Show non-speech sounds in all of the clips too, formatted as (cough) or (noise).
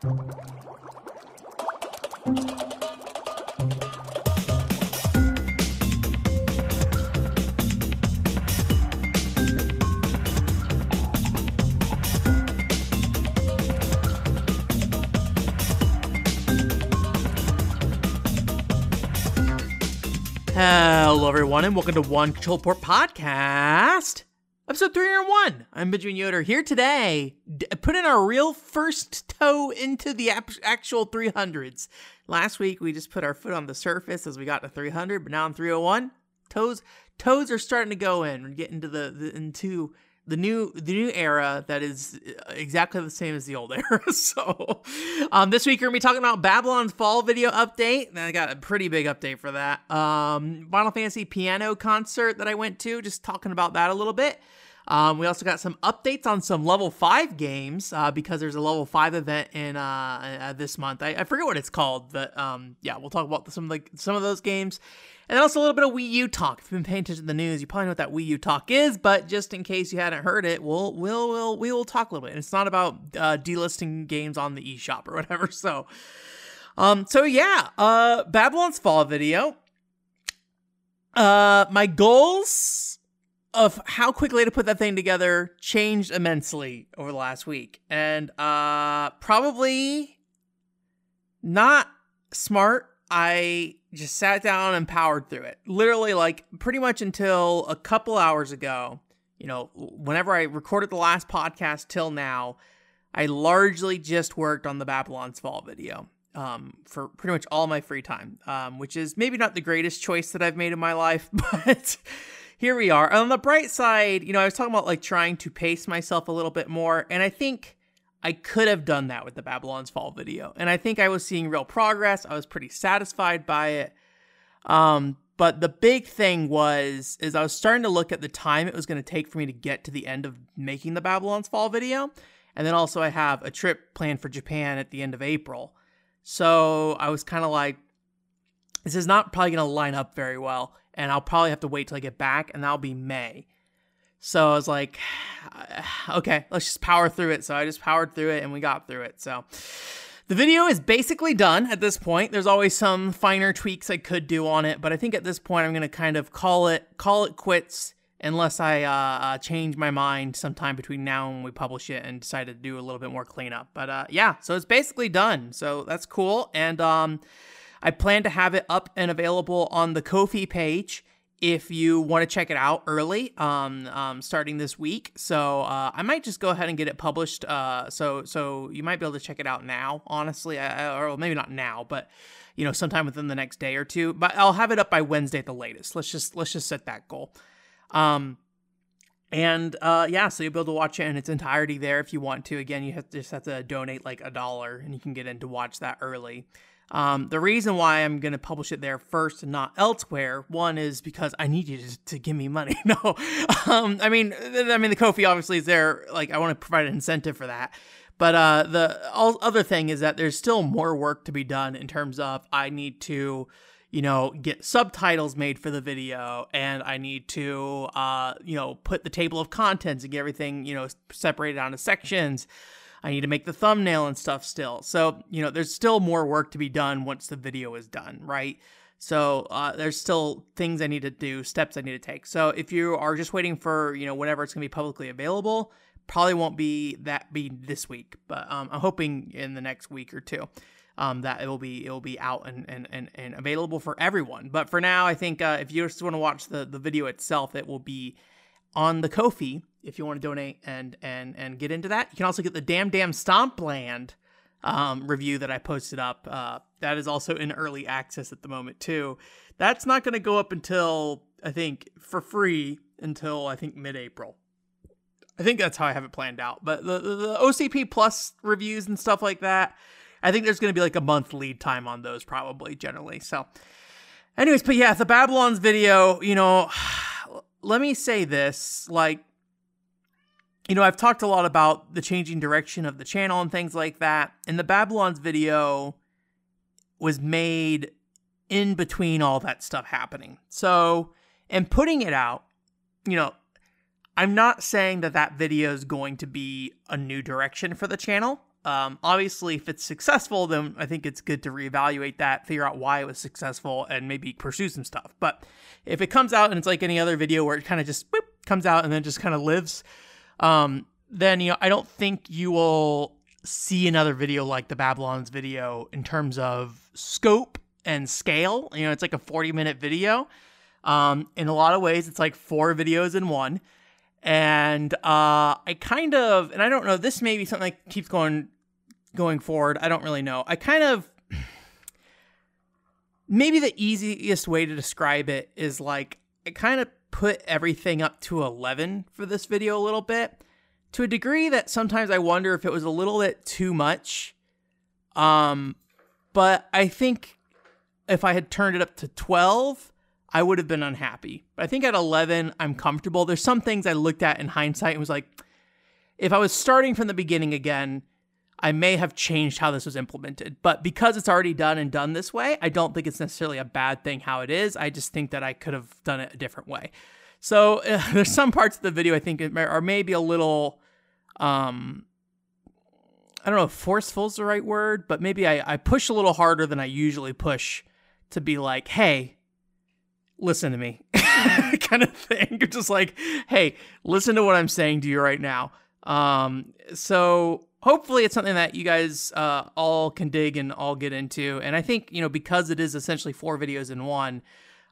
Hello, everyone, and welcome to One Controller Port Podcast, episode 301. I'm Benjamin Yoder here today, putting our real first toe into the actual 300s. Last week, we just put our foot on the surface as we got to 300, but now in 301, toes toes are starting to go in. We're getting into the, the into the new the new era that is exactly the same as the old (laughs) era. so, um, this week we're gonna be talking about Babylon's Fall video update. And I got a pretty big update for that. Um, Final Fantasy piano concert that I went to, just talking about that a little bit. Um, we also got some updates on some level five games uh, because there's a level five event in uh, uh, this month. I, I forget what it's called, but um, yeah, we'll talk about some of the some of those games. And also a little bit of Wii U talk. If you've been paying attention to the news, you probably know what that Wii U talk is, but just in case you hadn't heard it, we'll we'll we'll we will talk a little bit. And it's not about uh, delisting games on the eShop or whatever. (laughs) So, um, so yeah, uh, Babylon's Fall video. Uh, my goals of how quickly to put that thing together changed immensely over the last week, and uh, probably not smart. I just sat down and powered through it. Literally, like pretty much until a couple hours ago, you know, whenever I recorded the last podcast till now, I largely just worked on the Babylon's Fall video um, for pretty much all my free time, um, which is maybe not the greatest choice that I've made in my life, (laughs) but here we are. On the bright side, you know, I was talking about like trying to pace myself a little bit more, and I think I could have done that with the Babylon's Fall video. And I think I was seeing real progress. I was pretty satisfied by it. Um, but the big thing was is I was starting to look at the time it was going to take for me to get to the end of making the Babylon's Fall video. And then also I have a trip planned for Japan at the end of April. So I was kind of like this is not probably going to line up very well and I'll probably have to wait till I get back and that'll be May. So I was like, (sighs) okay, let's just power through it. So I just powered through it and we got through it. So the video is basically done at this point. There's always some finer tweaks I could do on it, but I think at this point I'm going to kind of call it call it quits unless I uh, uh, change my mind sometime between now and when we publish it and decide to do a little bit more cleanup. But uh, yeah, so it's basically done. So that's cool. And um, I plan to have it up and available on the Ko-fi page if you want to check it out early, um, um, starting this week. So uh, I might just go ahead and get it published. Uh, so so you might be able to check it out now. Honestly, I, or maybe not now, but you know, sometime within the next day or two. But I'll have it up by Wednesday at the latest. Let's just let's just set that goal. Um, and uh, yeah, so you'll be able to watch it in its entirety there if you want to. Again, you have just have to donate like a dollar, and you can get in to watch that early. Um, the reason why I'm going to publish it there first and not elsewhere, one is because I need you to, to give me money. (laughs) no, um, I mean, I mean the Ko-fi obviously is there. Like I want to provide an incentive for that. But uh, the other thing is that there's still more work to be done in terms of I need to, you know, get subtitles made for the video, and I need to, uh, you know, put the table of contents and get everything, you know, separated onto sections. I need to make the thumbnail and stuff still. So, you know, there's still more work to be done once the video is done, right? So, uh, there's still things I need to do, steps I need to take. So, if you are just waiting for, you know, whenever it's going to be publicly available, probably won't be that be this week, but um, I'm hoping in the next week or two. Um, that it will be it will be out and, and, and, and available for everyone. But for now, I think uh, if you just want to watch the, the video itself, it will be on the Ko-fi if you want to donate and and and get into that. You can also get the Damn Damn Stompland um, review that I posted up. Uh, that is also in early access at the moment too. That's not going to go up until I think for free until I think mid-April. I think that's how I have it planned out. But the, the, the OCP Plus reviews and stuff like that, I think there's going to be like a month lead time on those probably generally. So, anyways, but yeah, the Babylon's video, you know, let me say this like you know, I've talked a lot about the changing direction of the channel and things like that. And the Babylon's video was made in between all that stuff happening. So, and putting it out, you know, I'm not saying that that video is going to be a new direction for the channel. Um, obviously, if it's successful, then I think it's good to reevaluate that, figure out why it was successful, and maybe pursue some stuff. But if it comes out and it's like any other video where it kind of just whoop, comes out and then just kind of lives, um, then you know I don't think you will see another video like the Babylon's video in terms of scope and scale. You know, it's like a 40 minute video. Um, in a lot of ways, it's like four videos in one. And uh, I kind of, and I don't know, this may be something that keeps going going forward. I don't really know. I kind of, maybe the easiest way to describe it is like I kind of put everything up to 11 for this video a little bit to a degree that sometimes I wonder if it was a little bit too much. Um, but I think if I had turned it up to 12, I would have been unhappy. But I think at 11, I'm comfortable. There's some things I looked at in hindsight and was like, if I was starting from the beginning again, I may have changed how this was implemented. But because it's already done and done this way, I don't think it's necessarily a bad thing how it is. I just think that I could have done it a different way. So uh, (laughs) there's some parts of the video I think are maybe a little, um, I don't know if forceful is the right word, but maybe I, I push a little harder than I usually push to be like, hey, listen to me, (laughs) kind of thing. (laughs) Just like, hey, listen to what I'm saying to you right now. Um, so hopefully it's something that you guys uh, all can dig and all get into. And I think you know because it is essentially four videos in one.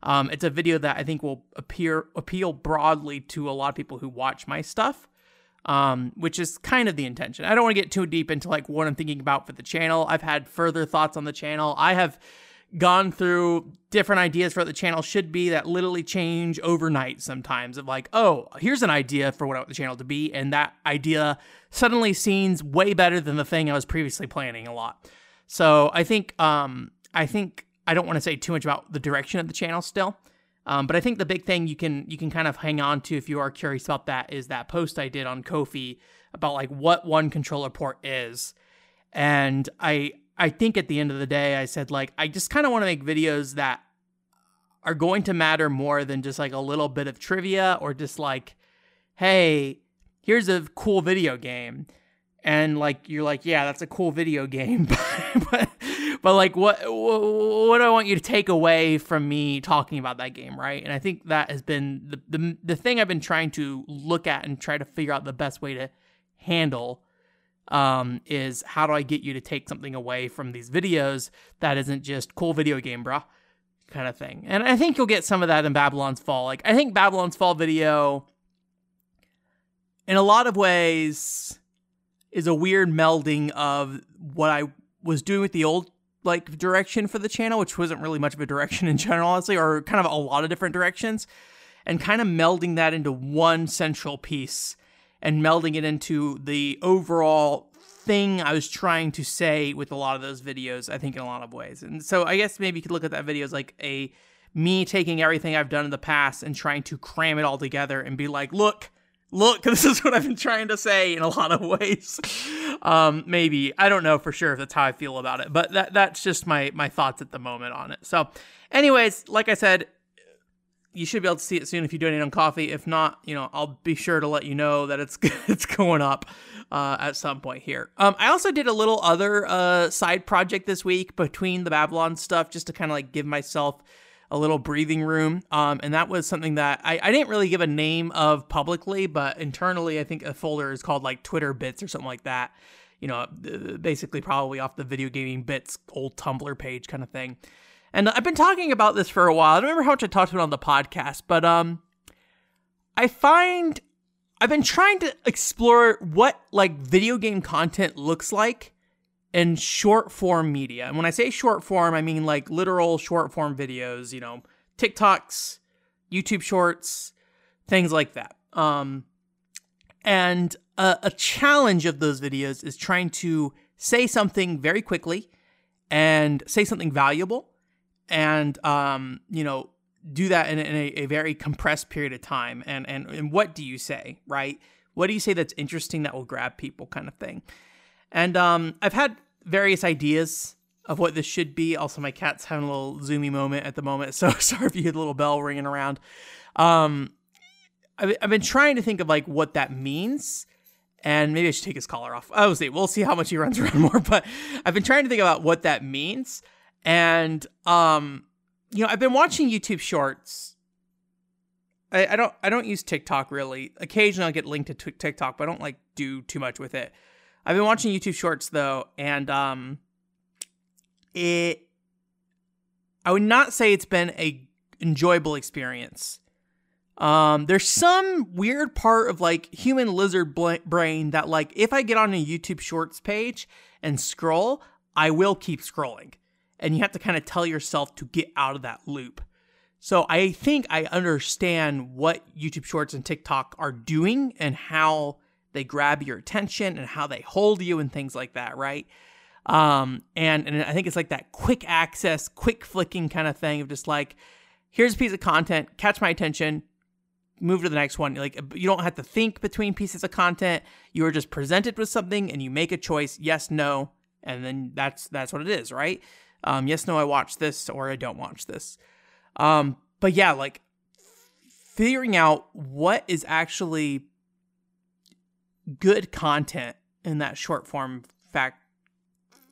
Um, it's a video that I think will appear appeal broadly to a lot of people who watch my stuff, um, which is kind of the intention. I don't want to get too deep into like what I'm thinking about for the channel. I've had further thoughts on the channel. I have gone through different ideas for what the channel should be that literally change overnight sometimes of like oh here's an idea for what I want the channel to be. And that idea suddenly seems way better than the thing I was previously planning a lot. So I think um I think I don't want to say too much about the direction of the channel still. Um, but I think the big thing you can you can kind of hang on to if you are curious about that is that post I did on Ko-fi about like what one controller port is. And I I think at the end of the day, I said, like, I just kind of want to make videos that are going to matter more than just like a little bit of trivia or just like, hey, here's a cool video game. And like, you're like, yeah, that's a cool video game. (laughs) but, but like, what, what do I want you to take away from me talking about that game, right? And I think that has been the, the, the thing I've been trying to look at and try to figure out the best way to handle um, is how do I get you to take something away from these videos that isn't just cool video game, bruh, kind of thing. And I think you'll get some of that in Babylon's Fall. Like, I think Babylon's Fall video, in a lot of ways, is a weird melding of what I was doing with the old like direction for the channel, which wasn't really much of a direction in general, honestly, or kind of a lot of different directions, and kind of melding that into one central piece and melding it into the overall thing I was trying to say with a lot of those videos, I think in a lot of ways. And so I guess maybe you could look at that video as like a me taking everything I've done in the past and trying to cram it all together and be like, look, look, (laughs) this is what I've been trying to say in a lot of ways. um, maybe I don't know for sure if that's how I feel about it, but that that's just my my thoughts at the moment on it. So, anyways, like I said, you should be able to see it soon if you donate on Ko-fi. If not, you know, I'll be sure to let you know that it's (laughs) it's going up uh, at some point here. Um, I also did a little other uh, side project this week between the Babylon stuff, just to kind of like give myself a little breathing room. Um, and that was something that I, I didn't really give a name of publicly, but internally, I think a folder is called like Twitter Bits or something like that. You know, basically probably off the video gaming bits old Tumblr page kind of thing. And I've been talking about this for a while. I don't remember how much I talked about on the podcast, but um I find I've been trying to explore what like video game content looks like in short form media. And when I say short form, I mean like literal short form videos, you know, TikToks, YouTube shorts, things like that. Um and a, a challenge of those videos is trying to say something very quickly and say something valuable and um, you know do that in, in a, a, very compressed period of time and, and and what do you say right what do you say that's interesting that will grab people kind of thing and um, i've had various ideas of what this should be also my cat's having a little zoomy moment at the moment so (laughs) sorry if you hear the little bell ringing around um, I've, I've been trying to think of like what that means and maybe I should take his collar off. I will see. We'll see how much he runs around (laughs) more. But I've been trying to think about what that means, and um, you know, I've been watching YouTube Shorts. I, I don't I don't use TikTok really. Occasionally, I'll get linked to t- TikTok, but I don't like do too much with it. I've been watching YouTube Shorts though, and um, it. I would not say it's been a enjoyable experience. Um, there's some weird part of like human lizard bl- brain that like if I get on a YouTube Shorts page and scroll, I will keep scrolling, and you have to kind of tell yourself to get out of that loop. So I think I understand what YouTube Shorts and TikTok are doing and how they grab your attention and how they hold you and things like that, right? Um, and and I think it's like that quick access, quick flicking kind of thing of just like, here's a piece of content, catch my attention, move to the next one. Like you don't have to think between pieces of content. You are just presented with something and you make a choice, yes, no, and then that's that's what it is, right? Um, yes, no, I watch this or I don't watch this. Um, but yeah, like figuring out what is actually good content in that short form fact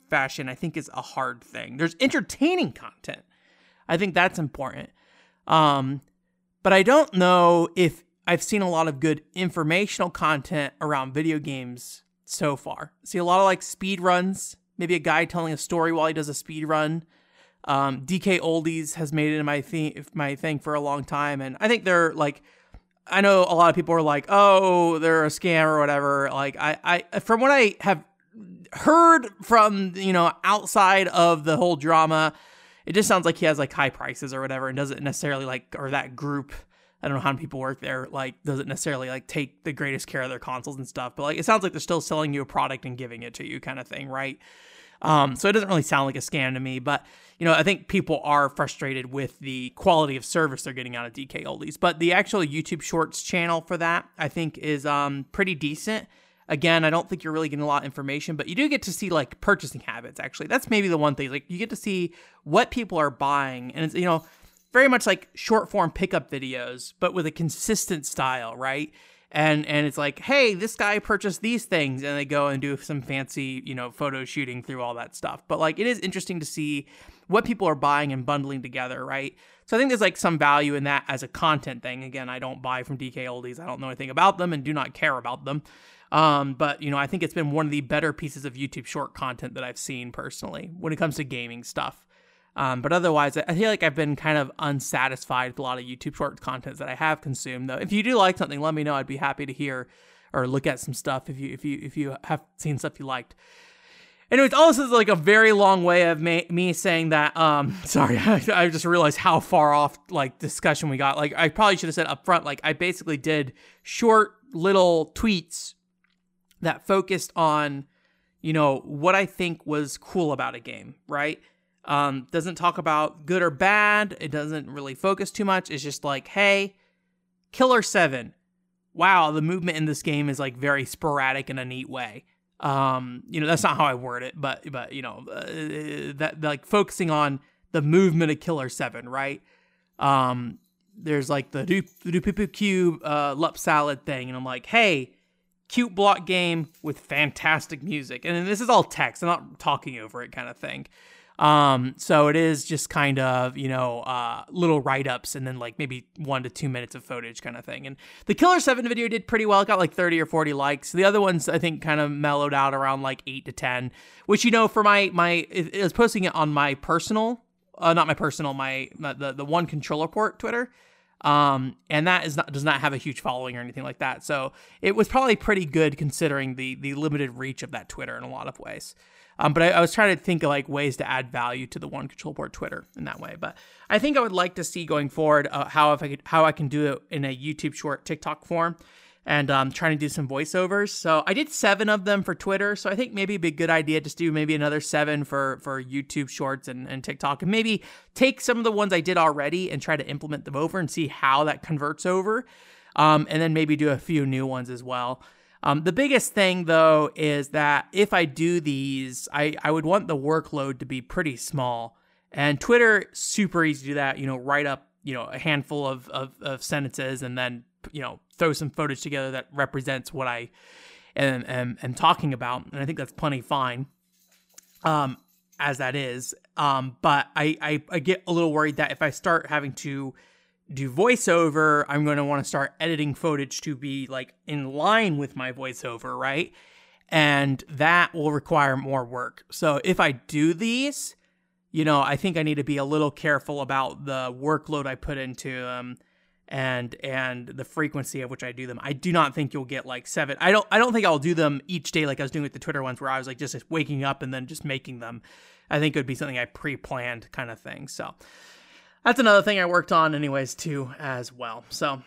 fashion, I think is a hard thing. There's entertaining content. I think that's important. Um, but I don't know if I've seen a lot of good informational content around video games so far. See a lot of like speed runs, maybe a guy telling a story while he does a speed run. Um, DK Oldies has made it in my thing, my thing for a long time, and I think they're like, I know a lot of people are like, oh, they're a scam or whatever. Like, I, I, from what I have heard from you know outside of the whole drama, it just sounds like he has like high prices or whatever and doesn't necessarily like or that group I don't know how many people work there, like doesn't necessarily like take the greatest care of their consoles and stuff, but like it sounds like they're still selling you a product and giving it to you kind of thing, right? Um, so it doesn't really sound like a scam to me, but you know, I think people are frustrated with the quality of service they're getting out of DK Oldies. But the actual YouTube Shorts channel for that, I think, is um, pretty decent. Again, I don't think you're really getting a lot of information, but you do get to see like purchasing habits. Actually, that's maybe the one thing. Like you get to see what people are buying, and it's you know very much like short form pickup videos, but with a consistent style, right? And and it's like, hey, this guy purchased these things, and they go and do some fancy you know photo shooting through all that stuff. But like, it is interesting to see what people are buying and bundling together, right? So I think there's like some value in that as a content thing. Again, I don't buy from DK Oldies. I don't know anything about them and do not care about them. Um, but you know, I think it's been one of the better pieces of YouTube short content that I've seen personally when it comes to gaming stuff. Um, but otherwise, I feel like I've been kind of unsatisfied with a lot of YouTube short content that I have consumed. Though, if you do like something, let me know. I'd be happy to hear or look at some stuff if you if you if you have seen stuff you liked. Anyways, all this is like a very long way of me, me saying that. Um, (laughs) sorry, (laughs) I, I, just realized how far off like discussion we got. Like, I probably should have said up front. Like, I basically did short little tweets that focused on, you know, what I think was cool about a game, right? Um, doesn't talk about good or bad. It doesn't really focus too much. It's just like, hey, Killer 7. Wow, the movement in this game is like very sporadic in a neat way. Um, you know, that's not how I word it, but but you know, uh, that like focusing on the movement of Killer 7, right? Um, there's like the Doop Cube uh, Lup Salad thing, and I'm like, hey, cute block game with fantastic music. And this is all text. I'm not talking over it kind of thing. Um, so it is just kind of, you know, uh, little write ups and then like maybe one to two minutes of footage kind of thing. And the Killer 7 video did pretty well. It got like 30 or 40 likes. The other ones, I think, kind of mellowed out around like eight to 10, which, you know, for my, my, it, was posting it on my personal, uh, not my personal, my, my the, the one controller port Twitter. Um, and that is not does not have a huge following or anything like that. So it was probably pretty good considering the the limited reach of that Twitter in a lot of ways. Um, but I, I, was trying to think of like ways to add value to the one controller port Twitter in that way. But I think I would like to see going forward uh, how if I could how I can do it in a YouTube short TikTok form and um, trying to do some voiceovers. So I did seven of them for Twitter. So I think maybe it'd be a good idea to do maybe another seven for for YouTube Shorts and, and TikTok, and maybe take some of the ones I did already and try to implement them over and see how that converts over, um, and then maybe do a few new ones as well. Um, the biggest thing though is that if I do these, I, I would want the workload to be pretty small. And Twitter, super easy to do that. You know, write up you know a handful of, of, of sentences and then you know throw some footage together that represents what I am, am, am talking about, and I think that's plenty fine. Um, as that is. Um, but I, I, I get a little worried that if I start having to do voiceover, I'm going to want to start editing footage to be like in line with my voiceover, right? And that will require more work. So if I do these, you know, I think I need to be a little careful about the workload I put into them and and the frequency of which I do them. I do not think you'll get like seven. I don't I don't think I'll do them each day like I was doing with the Twitter ones where I was like just waking up and then just making them. I think it would be something I pre-planned kind of thing. So that's another thing I worked on anyways too as well. So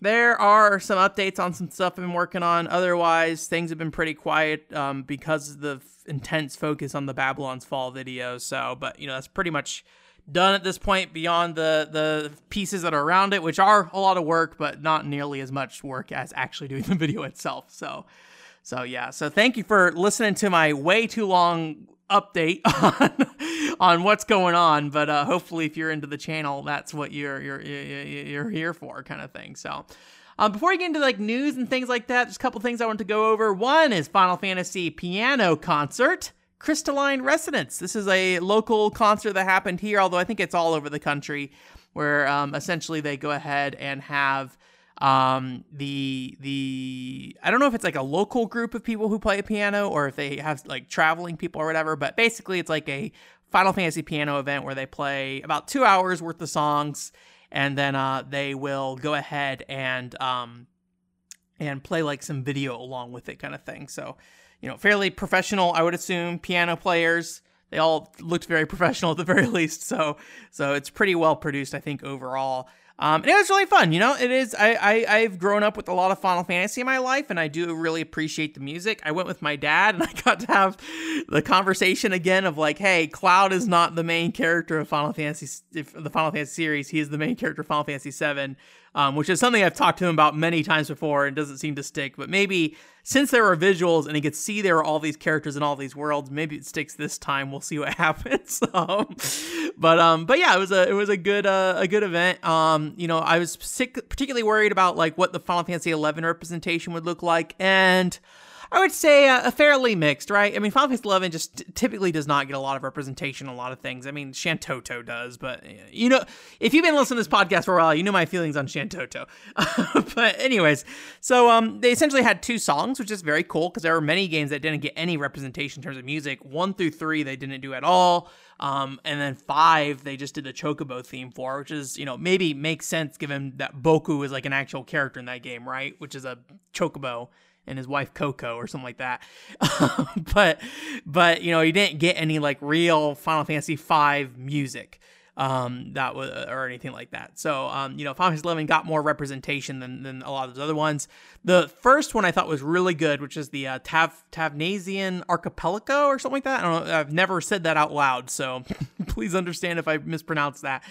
there are some updates on some stuff I've been working on. Otherwise, things have been pretty quiet um, because of the f- intense focus on the Babylon's Fall video. So, but you know that's pretty much done at this point beyond the the pieces that are around it, which are a lot of work, but not nearly as much work as actually doing (laughs) the video itself. So, so yeah. So thank you for listening to my way too long update (laughs) on on what's going on. But uh, hopefully, if you're into the channel, that's what you're you're you're here for, kind of thing. So. Um, before we get into like news and things like that, just a couple things I want to go over. One is Final Fantasy Piano Concert. Crystalline Resonance. This is a local concert that happened here, although I think it's all over the country, where um, essentially they go ahead and have um, the the I don't know if it's like a local group of people who play a piano or if they have like traveling people or whatever, but basically it's like a Final Fantasy piano event where they play about two hours worth of songs, and then uh, they will go ahead and um, and play like some video along with it, kind of thing. So you know, fairly professional, I would assume, piano players. They all looked very professional at the (laughs) very least. So, so it's pretty well produced, I think, overall. Um, and it was really fun. You know, it is. I, I I've grown up with a lot of Final Fantasy in my life, and I do really appreciate the music. I went with my dad, and (laughs) I got to have the conversation again of like, hey, Cloud is not the main character of Final Fantasy, the Final Fantasy series. He is the main character of Final Fantasy VII um, which is something I've talked to him about many times before and doesn't seem to stick. But maybe since there are visuals and he could see there are all these characters in all these worlds, maybe it sticks this time. We'll see what (laughs) happens. (laughs) um, but um, but yeah, it was a it was a good uh, a good event. Um, you know, I was sick, particularly worried about like what the Final Fantasy XI representation would look like, and I would say uh, a fairly mixed, right? I mean, Final Fantasy Eleven just typically does not get a lot of representation. A lot of things. I mean, Shantoto does, but you know, if you've been listening to this podcast for a while, you know my feelings on Shantoto. (laughs) but anyways, so um, they essentially had two songs, which is very cool because there were many games that didn't get any representation in terms of music. One through three, they didn't do at all. Um, and then five, they just did the Chocobo theme for, which is, you know, maybe makes sense given that Boko is like an actual character in that game, right? Which is a Chocobo and his wife Coco or something like that. (laughs) but but you know, he didn't get any like real Final Fantasy V music. Um, that was or anything like that. So, um, you know, Final Fantasy Eleven got more representation than, than a lot of those other ones. The first one I thought was really good, which is the uh, Tav Tavnazian Archipelago or something like that. I don't know. I've never said that out loud, so (laughs) please understand if I mispronounce that.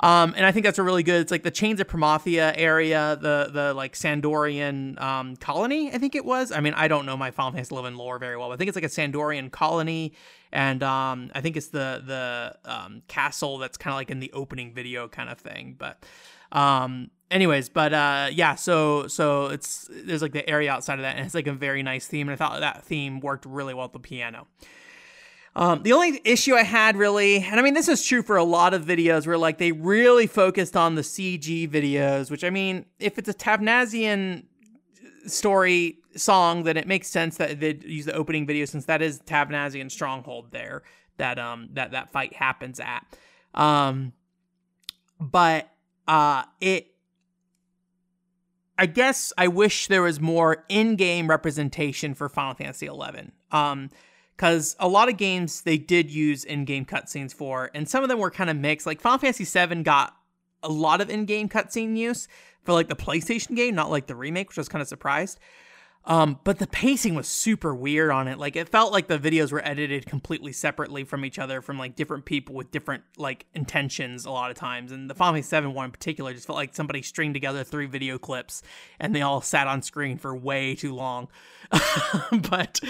Um, and I think that's a really good. It's like the Chains of Promathia area, the the like San d'Orian um, colony. I think it was. I mean, I don't know my Final Fantasy XI lore very well, but I think it's like a San d'Orian colony, and um, I think it's the the um, castle that's kind of like in the opening video kind of thing. But um, anyways, but uh, yeah, so so it's there's like the area outside of that, and it's like a very nice theme, and I thought that theme worked really well with the piano. Um, the only issue I had really, and I mean, this is true for a lot of videos where like they really focused on the CG videos, which I mean, if it's a Tavnazian story song, then it makes sense that they'd use the opening video since that is Tavnazian stronghold there that um that that fight happens at. Um, but uh, it I guess I wish there was more in-game representation for Final Fantasy XI. Um, because a lot of games they did use in-game cutscenes for, and some of them were kind of mixed. Like Final Fantasy VII got a lot of in-game cutscene use for like the PlayStation game, not like the remake, which I was kind of surprised. Um, but the pacing was super weird on it. Like it felt like the videos were edited completely separately from each other, from like different people with different like intentions a lot of times. And the Final Fantasy 7 one in particular just felt like somebody stringed together three video clips and they all sat on screen for way too long. (laughs) but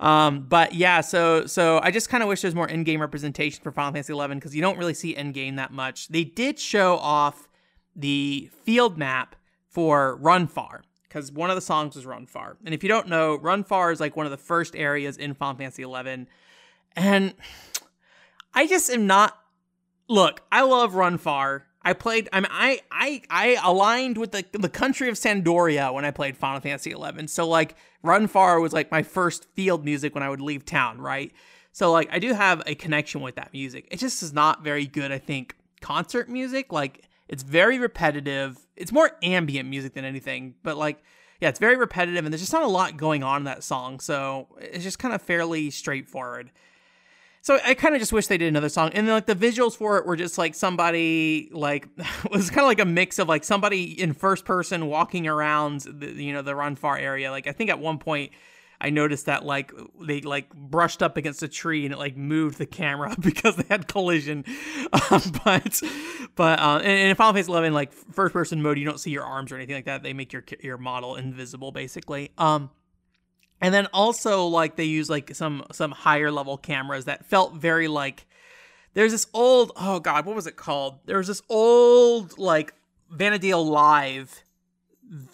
um, but yeah, so so I just kind of wish there's more in-game representation for Final Fantasy 11 because you don't really see in-game that much. They did show off the field map for Ronfaure because one of the songs was Ronfaure. And if you don't know, Ronfaure is like one of the first areas in Final Fantasy XI. And I just am not. Look, I love Ronfaure. I played. I mean, I I I aligned with the the country of San d'Oria when I played Final Fantasy XI. So like, Ronfaure was like my first field music when I would leave town, right? So like, I do have a connection with that music. It just is not very good. I think concert music, like, it's very repetitive. It's more ambient music than anything, but like, yeah, it's very repetitive, and there's just not a lot going on in that song. So it's just kind of fairly straightforward. So I kind of just wish they did another song. And then like the visuals for it were just like somebody like (laughs) was kind of like a mix of like somebody in first person walking around the you know the Ronfaure area. Like I think at one point I noticed that like they like brushed up against a tree and it like moved the camera (laughs) because they had collision. (laughs) Um, but but uh, and, and in Final Fantasy 11 like first person mode you don't see your arms or anything like that. They make your your model invisible basically. Um and then also like they use like some some higher level cameras that felt very like there's this old oh god what was it called there was this old like vana'diel live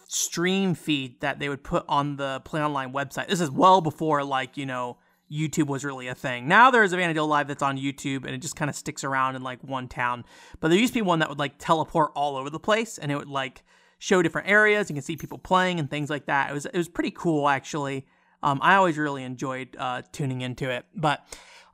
stream feed that they would put on the play online website. This is well before like you know youtube was really a thing. Now there's a vana'diel live that's on youtube and it just kind of sticks around in like one town. But there used to be one that would like teleport all over the place and it would like show different areas. You can see people playing and things like that. It was it was pretty cool actually. Um, I always really enjoyed uh, tuning into it, but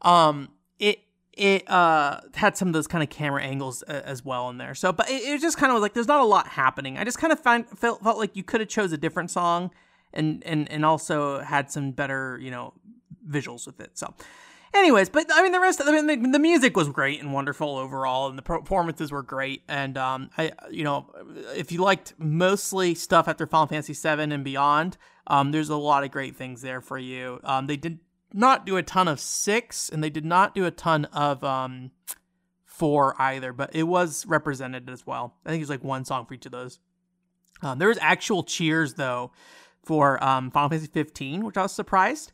um, it it uh, had some of those kind of camera angles uh, as well in there. So, but it, it just kind of was like there's not a lot happening. I just kind of find felt felt like you could have chose a different song, and and and also had some better you know visuals with it. So. Anyways, but I mean the rest. Of, I mean the, the music was great and wonderful overall, and the performances were great. And um, I, you know, if you liked mostly stuff after Final Fantasy VII and beyond, um, there's a lot of great things there for you. Um, they did not do a ton of six, and they did not do a ton of um, four either, but it was represented as well. I think it's like one song for each of those. Um, there was actual cheers though for um, Final Fantasy 15, which I was surprised.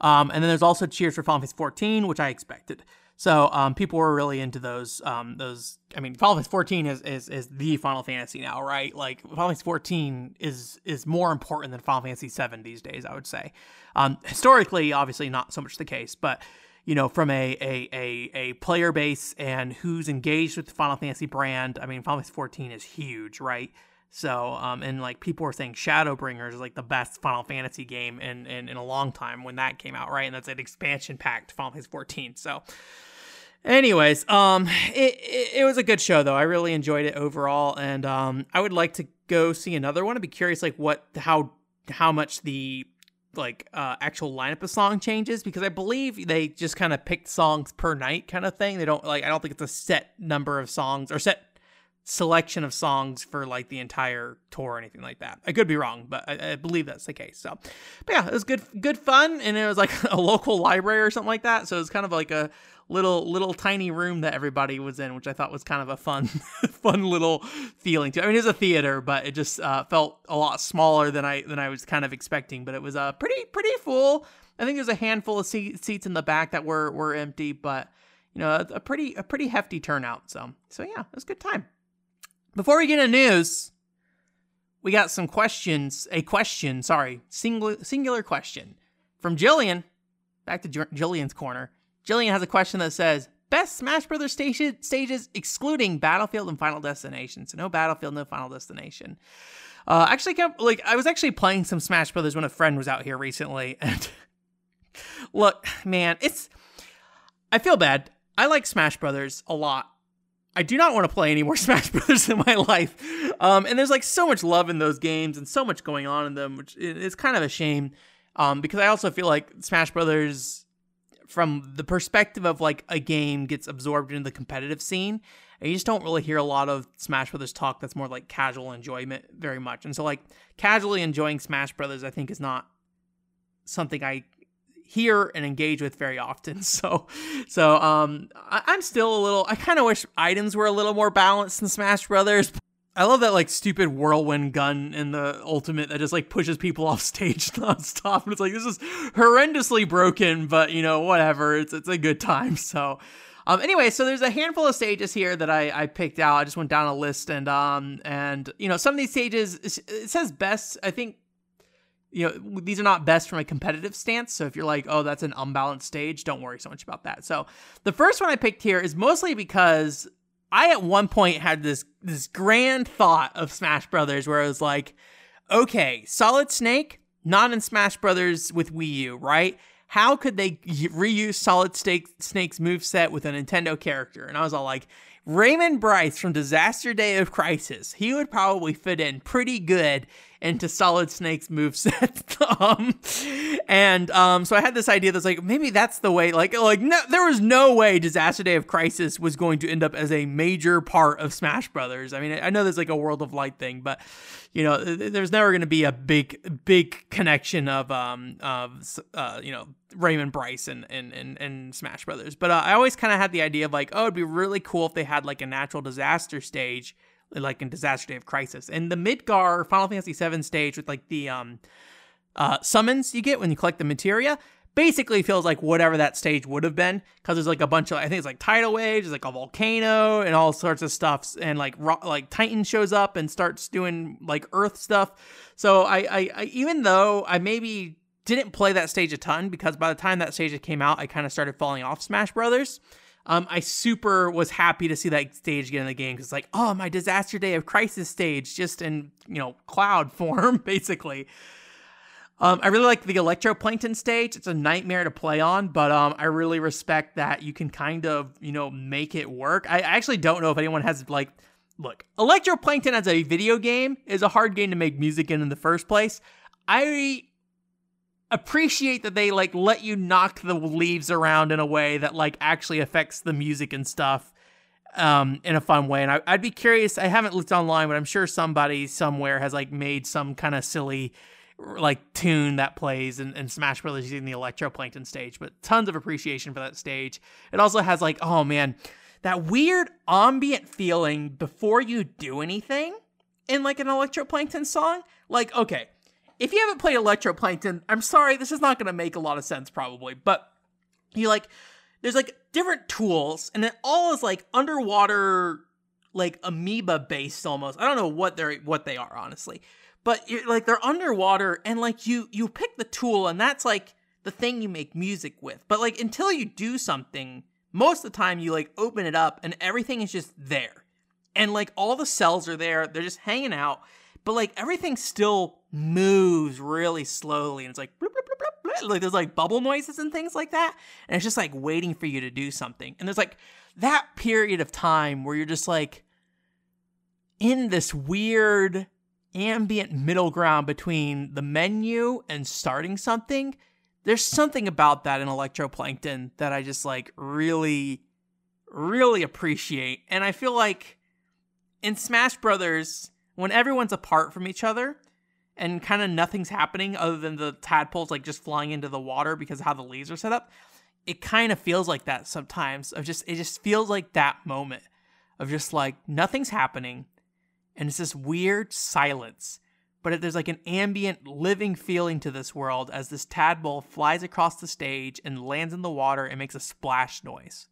Um, and then there's also cheers for Final Fantasy 14, which I expected. So um, people were really into those. Um, those. I mean, Final Fantasy 14 is, is is the Final Fantasy now, right? Like Final Fantasy 14 is is more important than Final Fantasy 7 these days. I would say. Um, historically, obviously, not so much the case, but you know, from a, a a a player base and who's engaged with the Final Fantasy brand, I mean, Final Fantasy 14 is huge, right? So, um, and like people were saying Shadowbringers is like the best Final Fantasy game in, in, in a long time when that came out, right? And that's an expansion pack to Final Fantasy 14. So, Anyways, um, it, it, it was a good show though. I really enjoyed it overall, and um, I would like to go see another one. I'd be curious, like what, how, how much the like uh, actual lineup of song changes because I believe they just kind of picked songs per night kind of thing. They don't like I don't think it's a set number of songs or set selection of songs for like the entire tour or anything like that. I could be wrong, but I, I, believe that's the case. So, but yeah, it was good, good fun, and it was like (laughs) a local library or something like that. So it was kind of like a little little tiny room that everybody was in, which I thought was kind of a fun (laughs) fun little feeling to. I mean, it was a theater, but it just uh, felt a lot smaller than I than I was kind of expecting. But it was uh, pretty pretty full. I think there's a handful of seat, seats in the back that were were empty, but you know, a, a pretty a pretty hefty turnout. So so yeah, it was a good time. Before we get into news, we got some questions. A question, sorry, singular singular question from Jillian. Back to Jillian's corner. Jillian has a question that says, Best Smash Brothers stage- stages excluding Battlefield and Final Destination. So no Battlefield, no Final Destination. Uh, actually, like I was actually playing some Smash Brothers when a friend was out here recently, (laughs) and look, man, it's. I feel bad. I like Smash Brothers a lot. I do not want to play any more (laughs) Smash Brothers in my life. Um, and there's like so much love in those games and so much going on in them, which is kind of a shame. Um, because I also feel like Smash Brothers from the perspective of like a game gets absorbed into the competitive scene and you just don't really hear a lot of smash brothers talk that's more like casual enjoyment very much and so like casually enjoying smash brothers i think is not something i hear and engage with very often (laughs) so so um I, i'm still a little i kind of wish items were a little more balanced in smash brothers I love that like stupid whirlwind gun in the ultimate that just like pushes people (laughs) off stage nonstop. And it's like this is horrendously broken, but you know, whatever. It's it's a good time. So Um, anyway, so there's a handful of stages here that I, I picked out. I just went down a list and um and you know some of these stages it says best. I think you know these are not best from a competitive stance. So if you're like, oh, that's an unbalanced stage, don't worry so much about that. So the first one I picked here is mostly because I at one point had this this grand thought of Smash Brothers where I was like, okay, Solid Snake, not in Smash Brothers with Wii U, right? How could they reuse Solid Snake, Snake's moveset with a Nintendo character? And I was all like, Raymond Bryce from Disaster Day of Crisis, he would probably fit in pretty good into Solid Snake's moveset. (laughs) um, and um, so I had this idea that's like maybe that's the way. Like like no, there was no way Disaster Day of Crisis was going to end up as a major part of Smash Brothers. I mean, I know there's like a World of Light thing, but you know, there's never going to be a big big connection of um of uh you know Raymond Bryce and and and, and Smash Brothers. But uh, I always kind of had the idea of like, oh, it'd be really cool if they had like a natural disaster stage like in Disaster Day of Crisis. And the Midgar Final Fantasy VII stage with like the um uh summons you get when you collect the materia basically feels like whatever that stage would have been because there's like a bunch of I think it's like tidal waves, there's like a volcano and all sorts of stuff, and like like Titan shows up and starts doing like Earth stuff. So I, I, I even though I maybe didn't play that stage a ton because by the time that stage came out, I kind of started falling off Smash Brothers. Um, I super was happy to see that stage get in the game because it's like, oh, my disaster day of crisis stage, just in you know cloud (laughs) form, basically. Um, I really like the electroplankton stage. It's a nightmare to play on, but um, I really respect that you can kind of you know make it work. I actually don't know if anyone has like, look, electroplankton as a video game is a hard game to make music in in the first place. I appreciate that they like let you knock the leaves around in a way that like actually affects the music and stuff um in a fun way. And I, would be curious i haven't looked online but i'm sure somebody somewhere has like made some kind of silly like tune that plays and, in smash brothers using the electroplankton stage but tons of appreciation for that stage. It also has like oh man that weird ambient feeling before you do anything in like an electroplankton song. Like okay if you haven't played Electroplankton, I'm sorry, this is not going to make a lot of sense probably, but you like there's like different tools and it all is like underwater like amoeba based almost. I don't know what they're what they are honestly. But you're like they're underwater and like you you pick the tool and that's like the thing you make music with. But like until you do something, most of the time you like open it up and everything is just there. And like all the cells are there, they're just hanging out but like everything still moves really slowly and it's like bloop, bloop, bloop, like there's like bubble noises and things like that and it's just like waiting for you to do something. And there's like that period of time where you're just like in this weird ambient middle ground between the menu and starting something there's something about that in electroplankton that i just like really really appreciate and i feel like in smash brothers when everyone's apart from each other and kind of nothing's happening other than the tadpoles like just flying into the water because how the leaves are set up, it kind of feels like that sometimes. Of just it just feels like that moment of just like nothing's happening and it's this weird silence. But there's like an ambient living feeling to this world as this tadpole flies across the stage and lands in the water and makes a splash noise.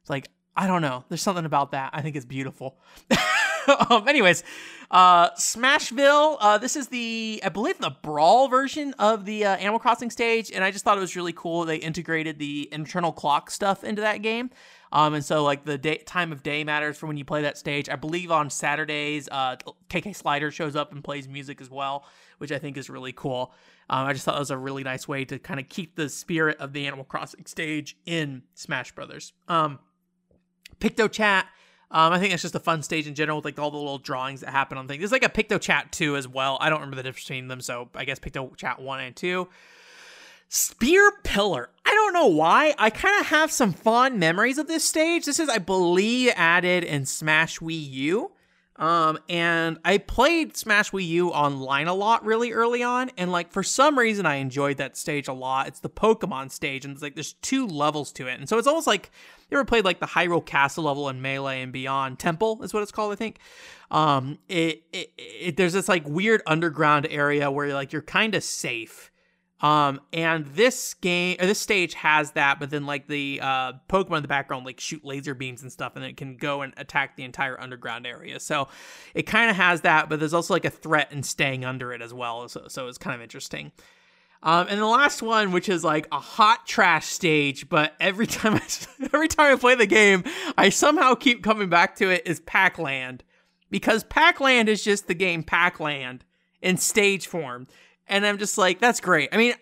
It's like I don't know. There's something about that. I think it's beautiful. (laughs) (laughs) um, anyways, uh, Smashville. Uh, this is the, I believe, the Brawl version of the uh, Animal Crossing stage, and I just thought it was really cool. They integrated the internal clock stuff into that game. Um, and so like the day, time of day matters for when you play that stage. I believe on Saturdays, uh, KK Slider shows up and plays music as well, which I think is really cool. Um, I just thought it was a really nice way to kind of keep the spirit of the Animal Crossing stage in Smash Brothers. Um, Picto Chat um, I think it's just a fun stage in general with like all the little drawings that happen on things. There's like a Picto Chat 2 as well. I don't remember the difference between them, so I guess Picto Chat 1 and 2. Spear Pillar. I don't know why. I kind of have some fond memories of this stage. This is, I believe, added in Smash Wii U. Um, and I played Smash Wii U online a lot really early on, and like for some reason I enjoyed that stage a lot. It's the Pokemon stage, and it's like there's two levels to it, and so it's almost like you ever played like the Hyrule Castle level in Melee and Beyond Temple is what it's called, I think. Um, it, it, it there's this like weird underground area where like you're kind of safe Um, and this game or this stage has that, but then like the uh, Pokemon in the background like shoot laser beams and stuff, and it can go and attack the entire underground area. So it kind of has that, but there's also like a threat in staying under it as well. So, so it's kind of interesting. Um, and the last one, which is like a hot trash stage, but every (laughs) time I, every time I play the game, I somehow keep coming back to it is Pac-Land because Pac-Land is just the game Pac-Land in stage form. And I'm just like, that's great. I mean,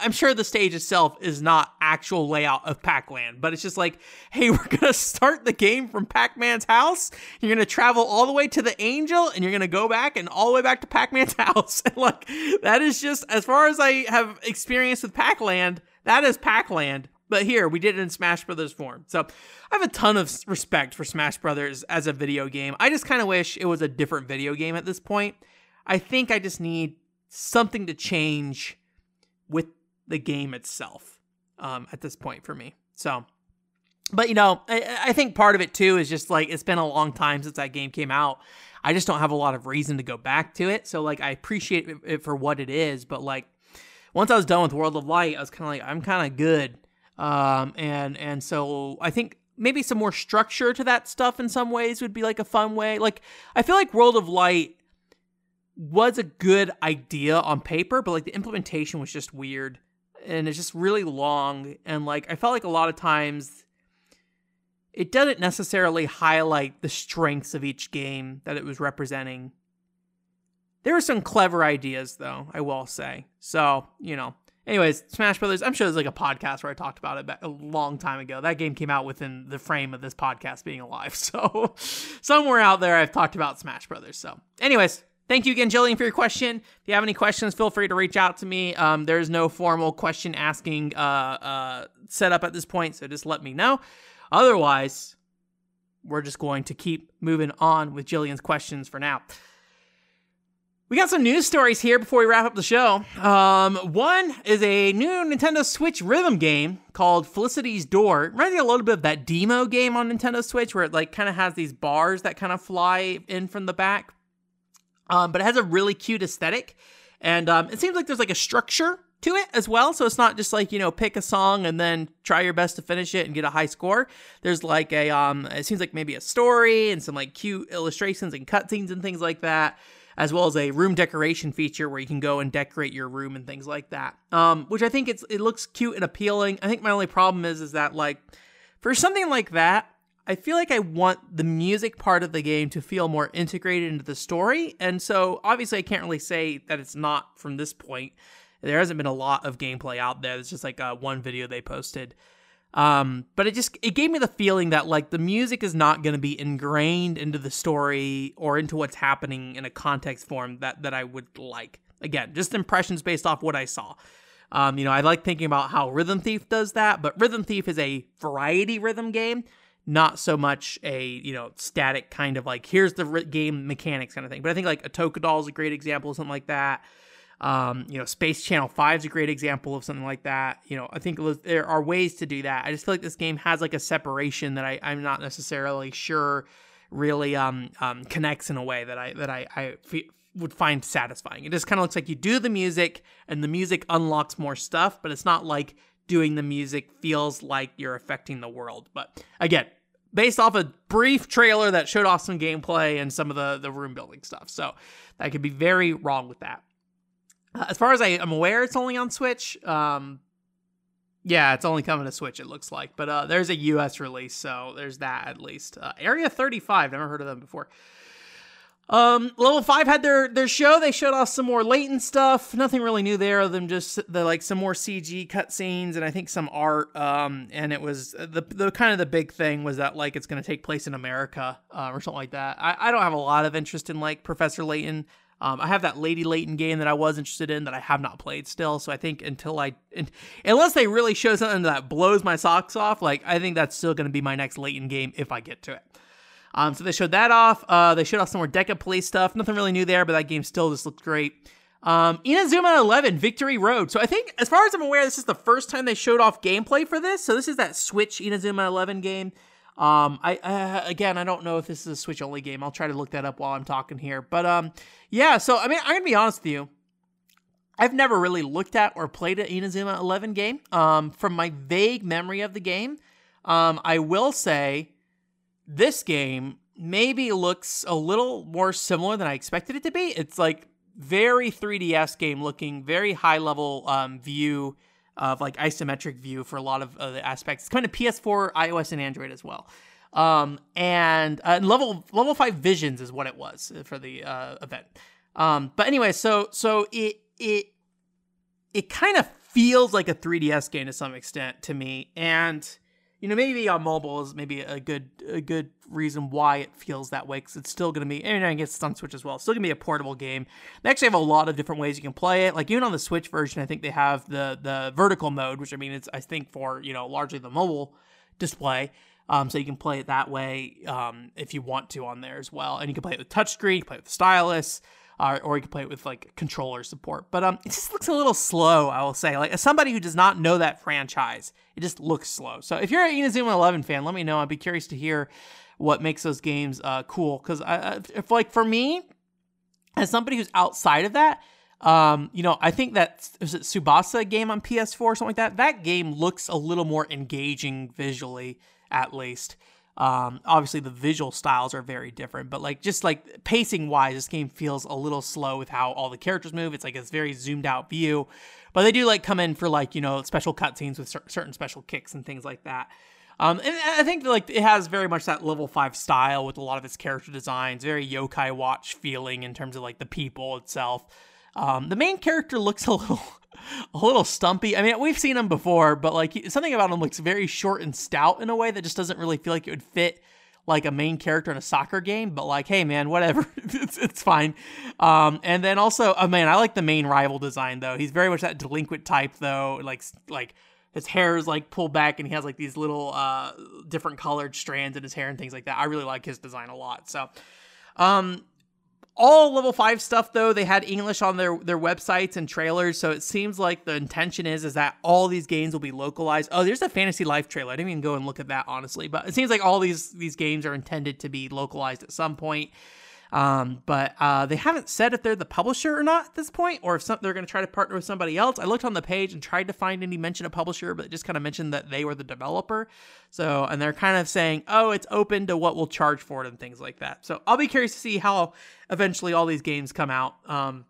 I'm sure the stage itself is not actual layout of Pac-Land, but it's just like, hey, (laughs) we're gonna start the game from Pac-Man's house. You're gonna travel all the way to the Angel, and you're gonna go back and all the way back to Pac-Man's (laughs) house. And like, that is just as far as I have experience with Pac-Land. That is Pac-Land. But here we did it in Smash Brothers form. So I have a ton of respect for Smash Brothers as a video game. I just kind of wish it was a different video game at this point. I think I just need something to change with the game itself um, at this point for me. So, but you know, I, I, think part of it too is just like it's been a long time since that game came out. I just don't have a lot of reason to go back to it. So, like, I appreciate it for what it is, but like, once I was done with World of Light, I was kind of like, I'm kind of good. Um, and and so I think maybe some more structure to that stuff in some ways would be like a fun way. Like, I feel like World of Light was a good idea on paper, but like the implementation was just weird and it's just really long and like I felt like a lot of times it doesn't necessarily highlight the strengths of each game that it was representing. There were some clever ideas though, I will say. So, you know, anyways, Smash Brothers, I'm sure there's like a podcast where I talked about it a long time ago. That game came out within the frame of this podcast being alive. (laughs) So, somewhere out there I've talked about Smash Brothers. So, anyways, Thank you again, Jillian, for your question. If you have any questions, feel free to reach out to me. Um, there's no formal question asking uh, uh, set up at this point, so just let me know. Otherwise, we're just going to keep moving on with Jillian's questions for now. We got some news stories here before we wrap up the show. Um, one is a new Nintendo Switch rhythm game called Felicity's Door. Reminds me a little bit of that demo game on Nintendo Switch where it like kind of has these bars that kind of fly in from the back. Um, but it has a really cute aesthetic, and um, it seems like there's like a structure to it as well. So it's not just like you know pick a song and then try your best to finish it and get a high score. There's like a um, it seems like maybe a story and some like cute illustrations and cutscenes and things like that. As well as a room decoration feature where you can go and decorate your room and things like that. Um, which I think it's it looks cute and appealing. I think my only problem is is that like for something like that, I feel like I want the music part of the game to feel more integrated into the story. And so obviously I can't really say that it's not from this point. There hasn't been a lot of gameplay out there. It's just like uh, one video they posted. Um, but it just it gave me the feeling that like the music is not going to be ingrained into the story or into what's happening in a context form that that I would like. Again, just impressions based off what I saw. Um, you know, I like thinking about how Rhythm Thief does that, but Rhythm Thief is a variety rhythm game not so much a you know static kind of like here's the game mechanics kind of thing. But I think like a Tokadol is a great example of something like that. Um, you know, Space Channel Five is a great example of something like that. You know, I think there are ways to do that. I just feel like this game has like a separation that I, I'm not necessarily sure really um, um, connects in a way that I that I, would find satisfying. It just kind of looks like you do the music and the music unlocks more stuff, but it's not like doing the music feels like you're affecting the world. But again, based off a brief trailer that showed off some gameplay and some of the, the room building stuff. So I could be very wrong with that. Uh, as far as I am aware, it's only on Switch. Um, yeah, it's only coming to Switch, it looks like. But uh, there's a US release, so there's that at least. Uh, Area 35, never heard of them before. Um, level five had their their show. They showed off some more Layton stuff. Nothing really new there, other than just the like some more CG cutscenes and I think some art. Um, and it was the the kind of the big thing was that like it's going to take place in America uh, or something like that. I, I don't have a lot of interest in like Professor Layton. Um, I have that Lady Layton game that I was interested in that I have not played still. So I think until I, unless they really show something that blows my socks off, like I think that's still going to be my next Layton game if I get to it. Um, so they showed that off. Uh, they showed off some more Deca Police stuff. Nothing really new there, but that game still just looked great. Um, Inazuma 11 Victory Road. So I think, as far as I'm aware, this is the first time they showed off gameplay for this. So this is that Switch Inazuma 11 game. Um, I uh, again, I don't know if this is a Switch only game. I'll try to look that up while I'm talking here. But um, yeah. So I mean, I'm gonna be honest with you. I've never really looked at or played an Inazuma 11 game. Um, from my vague memory of the game, um, I will say this game maybe looks a little more similar than I expected it to be. It's like very 3DS game looking, very high level um, view of like isometric view for a lot of uh, the aspects. It's coming to PS4, iOS, and Android as well. Um, and uh, level level five visions is what it was for the uh, event. Um, but anyway, so so it it it kind of feels like a 3DS game to some extent to me, and you know maybe on mobile is maybe a good a good reason why it feels that way because it's still going to be and I guess it's on Switch as well. It's still going to be a portable game. They actually have a lot of different ways you can play it. Like even on the Switch version, I think they have the the vertical mode, which I mean it's I think for you know largely the mobile display. Um, so you can play it that way um, if you want to on there as well. And you can play it with touchscreen, you can play it with stylus, uh, or you can play it with like controller support. But um, it just looks a little slow, I will say. Like as somebody who does not know that franchise, it just looks slow. So if you're an Inazuma 11 fan, let me know. I'd be curious to hear what makes those games uh, cool. Because if like for me, as somebody who's outside of that, um, you know, I think that is it Tsubasa game on PS4 or something like that. That game looks a little more engaging visually at least. Um, obviously the visual styles are very different, but like just like pacing wise, this game feels a little slow with how all the characters move. It's like it's very zoomed out view, but they do like come in for like you know special cutscenes with cer- certain special kicks and things like that. Um, and I think like it has very much that level five style with a lot of its character designs, very yokai watch feeling in terms of like the people itself. Um, the main character looks (laughs) a little a little stumpy. I mean, we've seen him before, but like something about him looks very short and stout in a way that just doesn't really feel like it would fit like a main character in a soccer game. But like, hey man, whatever, (laughs) it's it's fine. Um, and then also, oh man, I like the main rival design though. He's very much that delinquent type though. Like like his hair is like pulled back and he has like these little uh different colored strands in his hair and things like that. I really like his design a lot. So um all level 5 stuff though they had english on their their websites and trailers so it seems like the intention is is that all these games will be localized. Oh there's a fantasy life trailer. I didn't even go and look at that honestly but it seems like all these these games are intended to be localized at some point um, but uh, they haven't said if they're the publisher or not at this point, or if some, they're going to try to partner with somebody else. I looked on the page and tried to find any mention of publisher, but it just kind of mentioned that they were the developer. So, and they're kind of saying, oh, it's open to what we'll charge for it and things like that. So, I'll be curious to see how eventually all these games come out. Um,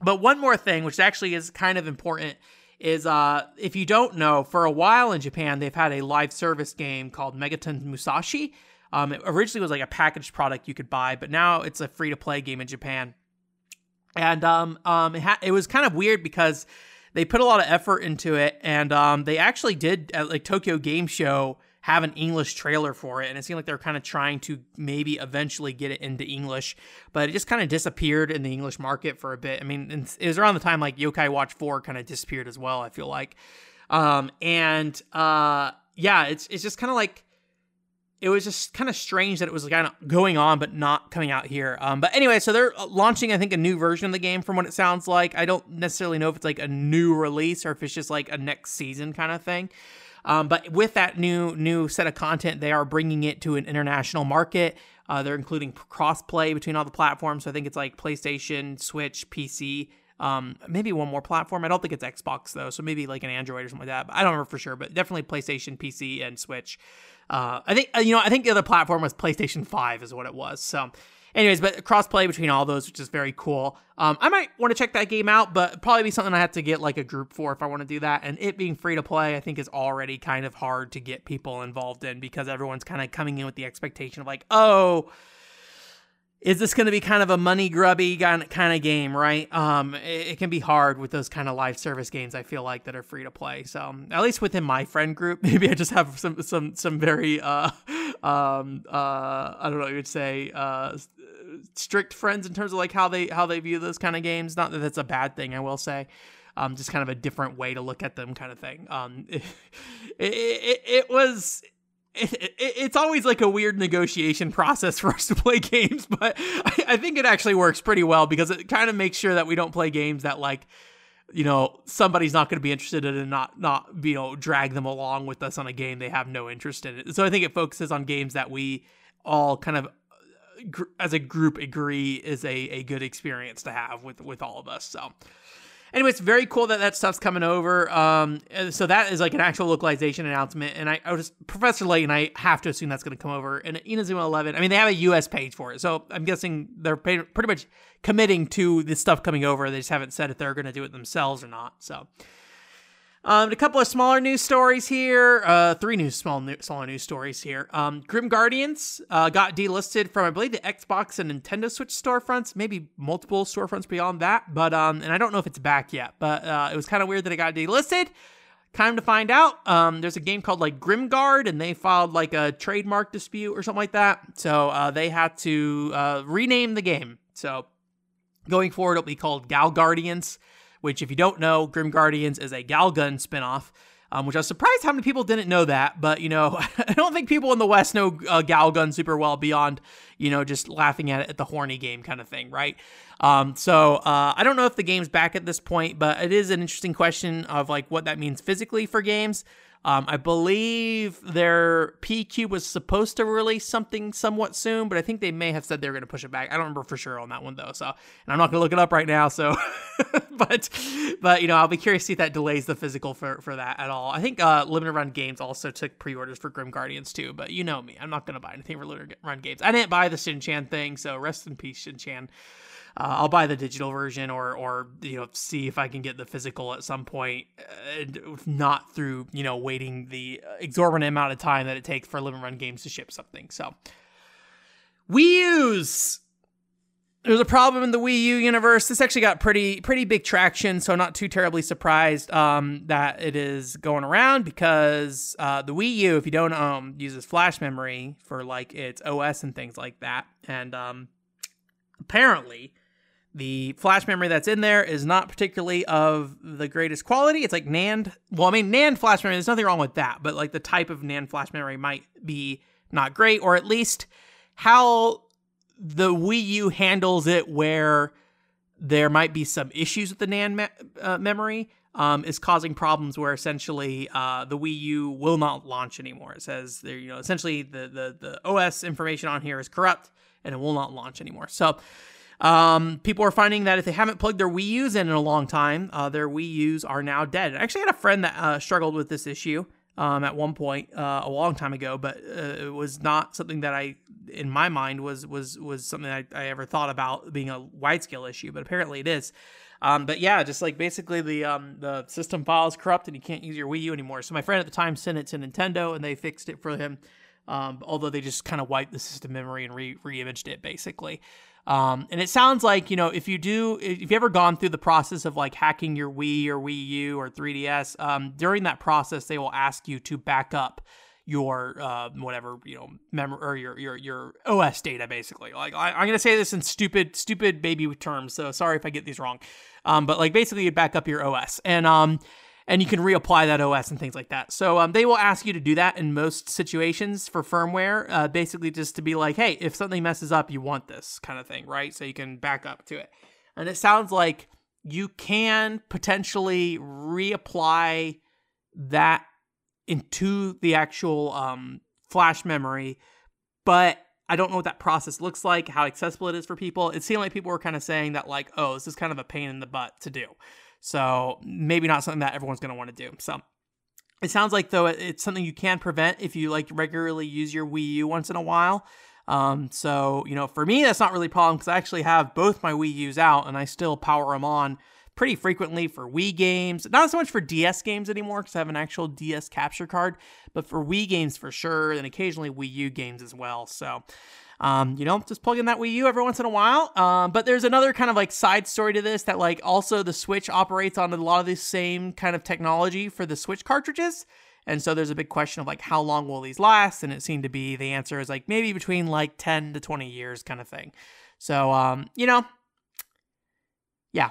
but one more thing, which actually is kind of important, is uh, if you don't know, for a while in Japan, they've had a live service game called Megaton Musashi. Um, it originally was like a packaged product you could buy, but now it's a free to play game in Japan. And um, um, it, ha- it was kind of weird because they put a lot of effort into it, and um, they actually did at like Tokyo Game Show have an English trailer for it, and it seemed like they're kind of trying to maybe eventually get it into English, but it just kind of disappeared in the English market for a bit. I mean, it was around the time like Yokai Watch Four kind of disappeared as well. I feel like, um, and uh, yeah, it's it's just kind of like it was just kind of strange that it was kind of going on but not coming out here. Um, but anyway, so they're launching, I think, a new version of the game from what it sounds like. I don't necessarily know if it's like a new release or if it's just like a next season kind of thing. Um, but with that new new set of content, they are bringing it to an international market. Uh, they're including crossplay between all the platforms. So I think it's like PlayStation, Switch, PC. Um, maybe one more platform. I don't think it's Xbox though, so maybe like an Android or something like that. I don't remember for sure. But definitely PlayStation, PC, and Switch. Uh, I think uh, you know I think the other platform was PlayStation Five is what it was. So, anyways, but crossplay between all those, which is very cool. Um, I might want to check that game out, but probably be something I have to get like a group for if I want to do that. And it being free to play, I think is already kind of hard to get people involved in because everyone's kind of coming in with the expectation of like, oh is this going to be kind of a money grubby kind of game, right? Um, it, it, can be hard with those kind of live service games. I feel like that are free to play. So at least within my friend group, (laughs) maybe I just have some some some very uh, um, uh, I don't know, you would say uh, strict friends in terms of like how they how they view those kind of games. Not that that's a bad thing, I will say. Um, just kind of a different way to look at them, kind of thing. Um, (laughs) it, it, it was it, it, it's always like a weird negotiation process for us to play (laughs) games, but I, I think it actually works pretty well because it kind of makes sure that we don't play games that like you know somebody's not going to be interested in and not not you know drag them along with us on a game they have no interest in it. So I think it focuses on games that we all kind of uh, as a group agree is a, a good experience to have with with all of us. So anyway, it's very cool that that stuff's coming over. Um, so that is like an actual localization announcement, and I, I was Professor Layton. I have to assume that's going to come over. And Inazuma Eleven, I mean, they have a U.S. page for it, so I'm guessing they're pretty much committing to this stuff coming over. They just haven't said if they're going to do it themselves or not. So um, a couple of smaller news stories here. Uh, three new small new, smaller news stories here. Um, Grim Guardians uh, got delisted from I believe the Xbox and Nintendo Switch storefronts, maybe multiple storefronts beyond that. But um, and I don't know if it's back yet. But uh, it was kind of weird that it got delisted. Time to find out. Um, there's a game called like Grimguard, and they filed like a trademark dispute or something like that. So uh, they had to uh, rename the game. So going forward, it'll be called Gal Guardians which, if you don't know, Grim Guardians is a Galgun spinoff. Um, which I was surprised how many people didn't know that. But, you know, (laughs) I don't think people in the West know uh, Galgun super well beyond, you know, just laughing at it at the horny game kind of thing, right? Um, so uh, I don't know if the game's back at this point, but it is an interesting question of like what that means physically for games. Um, I believe their PQube was supposed to release something somewhat soon, but I think they may have said they were going to push it back. I don't remember for sure on that one though. So, and I'm not going to look it up right now. So, (laughs) but, but you know, I'll be curious to see if that delays the physical for for that at all. I think uh, Limited Run Games also took pre-orders for Grim Guardians too, but you know me, I'm not going to buy anything for Limited Run Games. I didn't buy the Shin Chan thing, so rest in peace, Shin Chan uh, I'll buy the digital version or or you know see if I can get the physical at some point, not through you know waiting the exorbitant amount of time that it takes for Limited Run Games to ship something. So Wii U's. There's a problem in the Wii U universe. This actually got pretty pretty big traction, so not too terribly surprised um, that it is going around because uh, the Wii U, if you don't um, uses flash memory for like its OS and things like that, and um, apparently the flash memory that's in there is not particularly of the greatest quality. It's like NAND. Well, I mean, NAND flash memory, there's nothing wrong with that, but like the type of NAND flash memory might be not great, or at least how the Wii U handles it where there might be some issues with the NAND me- uh, memory um, is causing problems where essentially uh, the Wii U will not launch anymore. It says there, you know, essentially the, the the OS information on here is corrupt and it will not launch anymore. So um, people are finding that if they haven't plugged their Wii U's in in a long time, uh, their Wii U's are now dead. I actually had a friend that uh, struggled with this issue um, at one point uh, a long time ago, but uh, it was not something that I, in my mind, was was was something I, I ever thought about being a wide scale issue. But apparently it is. Um, but yeah, just like basically the um, the system file is corrupt and you can't use your Wii U anymore. So my friend at the time sent it to Nintendo and they fixed it for him. Um, although they just kind of wiped the system memory and re imaged it basically. Um, and it sounds like, you know, if you do, if you've ever gone through the process of like hacking your Wii or Wii U or 3DS, um, during that process, they will ask you to back up your uh, whatever you know memory or your your your OS data basically. Like I, am gonna say this in stupid stupid baby terms, so sorry if I get these wrong. Um, but like basically you back up your OS and um and you can reapply that OS and things like that. So um, they will ask you to do that in most situations for firmware, uh, basically just to be like, hey, if something messes up, you want this kind of thing, right? So you can back up to it. And it sounds like you can potentially reapply that into the actual um, flash memory, but I don't know what that process looks like, how accessible it is for people. It seemed like people were kind of saying that, like, oh, this is kind of a pain in the butt to do. So maybe not something that everyone's going to want to do. So it sounds like though it's something you can prevent if you like regularly use your Wii U once in a while. Um, so you know, for me that's not really a problem because I actually have both my Wii U's out and I still power them on pretty frequently for Wii games. Not so much for DS games anymore because I have an actual DS capture card, but for Wii games for sure, and occasionally Wii U games as well. So um, you know, just plug in that Wii U every once in a while. Um, but there's another kind of like side story to this that like also the Switch operates on a lot of the same kind of technology for the Switch cartridges. And so there's a big question of like how long will these last? And it seemed to be the answer is like maybe between like 10 to 20 years kind of thing. So um, you know, yeah.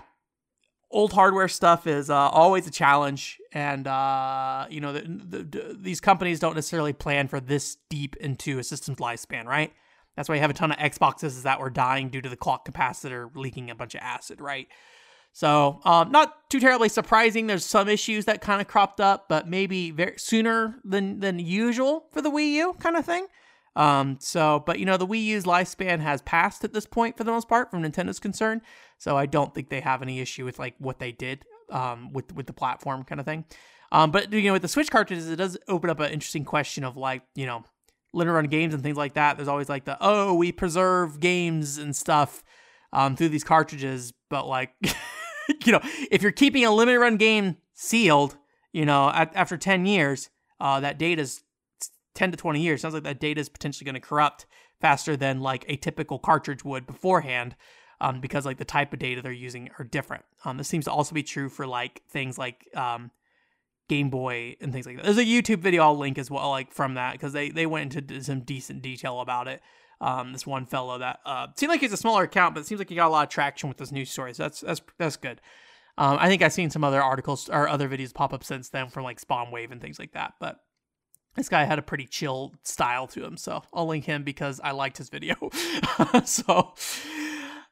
Old hardware stuff is uh, always a challenge, and uh, you know the, the, the, these companies don't necessarily plan for this deep into a system's lifespan, right? That's why you have a ton of Xboxes that were dying due to the clock capacitor leaking a bunch of acid, right? So, um, not too terribly surprising. There's some issues that kind of cropped up, but maybe very sooner than than usual for the Wii U kind of thing. Um, so, but you know, the Wii U's lifespan has passed at this point for the most part, from Nintendo's concern. So I don't think they have any issue with like what they did um, with with the platform kind of thing. Um, but you know, with the Switch cartridges, it does open up an interesting question of like, you know, limited run games and things like that. There's always like the oh, we preserve games and stuff um, through these cartridges, but like, (laughs) you know, if you're keeping a limited run game sealed, you know, at, after 10 years, uh, that is 10 to 20 years. Sounds like that data is potentially going to corrupt faster than like a typical cartridge would beforehand. Um, because like the type of data they're using are different. Um, this seems to also be true for like things like um, Game Boy and things like that. There's a YouTube video I'll link as well, like from that, because they they went into some decent detail about it. Um, this one fellow that uh, seemed like he's a smaller account, but it seems like he got a lot of traction with this news story. So that's that's that's good. Um, I think I've seen some other articles or other videos pop up since then from like Spawn Wave and things like that. But this guy had a pretty chill style to him, so I'll link him because I liked his video. (laughs) so,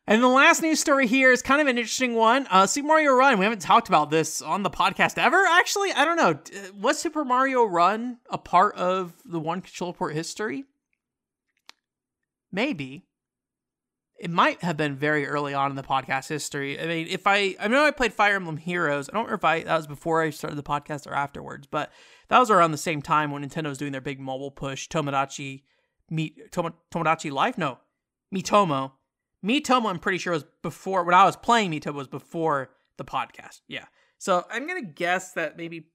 and the last news story here is kind of an interesting one. Uh, Super Mario Run. We haven't talked about this on the podcast ever. Actually, I don't know. Was Super Mario Run a part of the one controller port history? Maybe it might have been very early on in the podcast history. I mean, if I I know I played Fire Emblem Heroes. I don't remember if I that was before I started the podcast or afterwards, but that was around the same time when Nintendo was doing their big mobile push. Tomodachi meet Tom, Tomodachi Life? No, Miitomo. Miitomo, I'm pretty sure was before when I was playing Miitomo was before the podcast. Yeah. So I'm gonna guess that maybe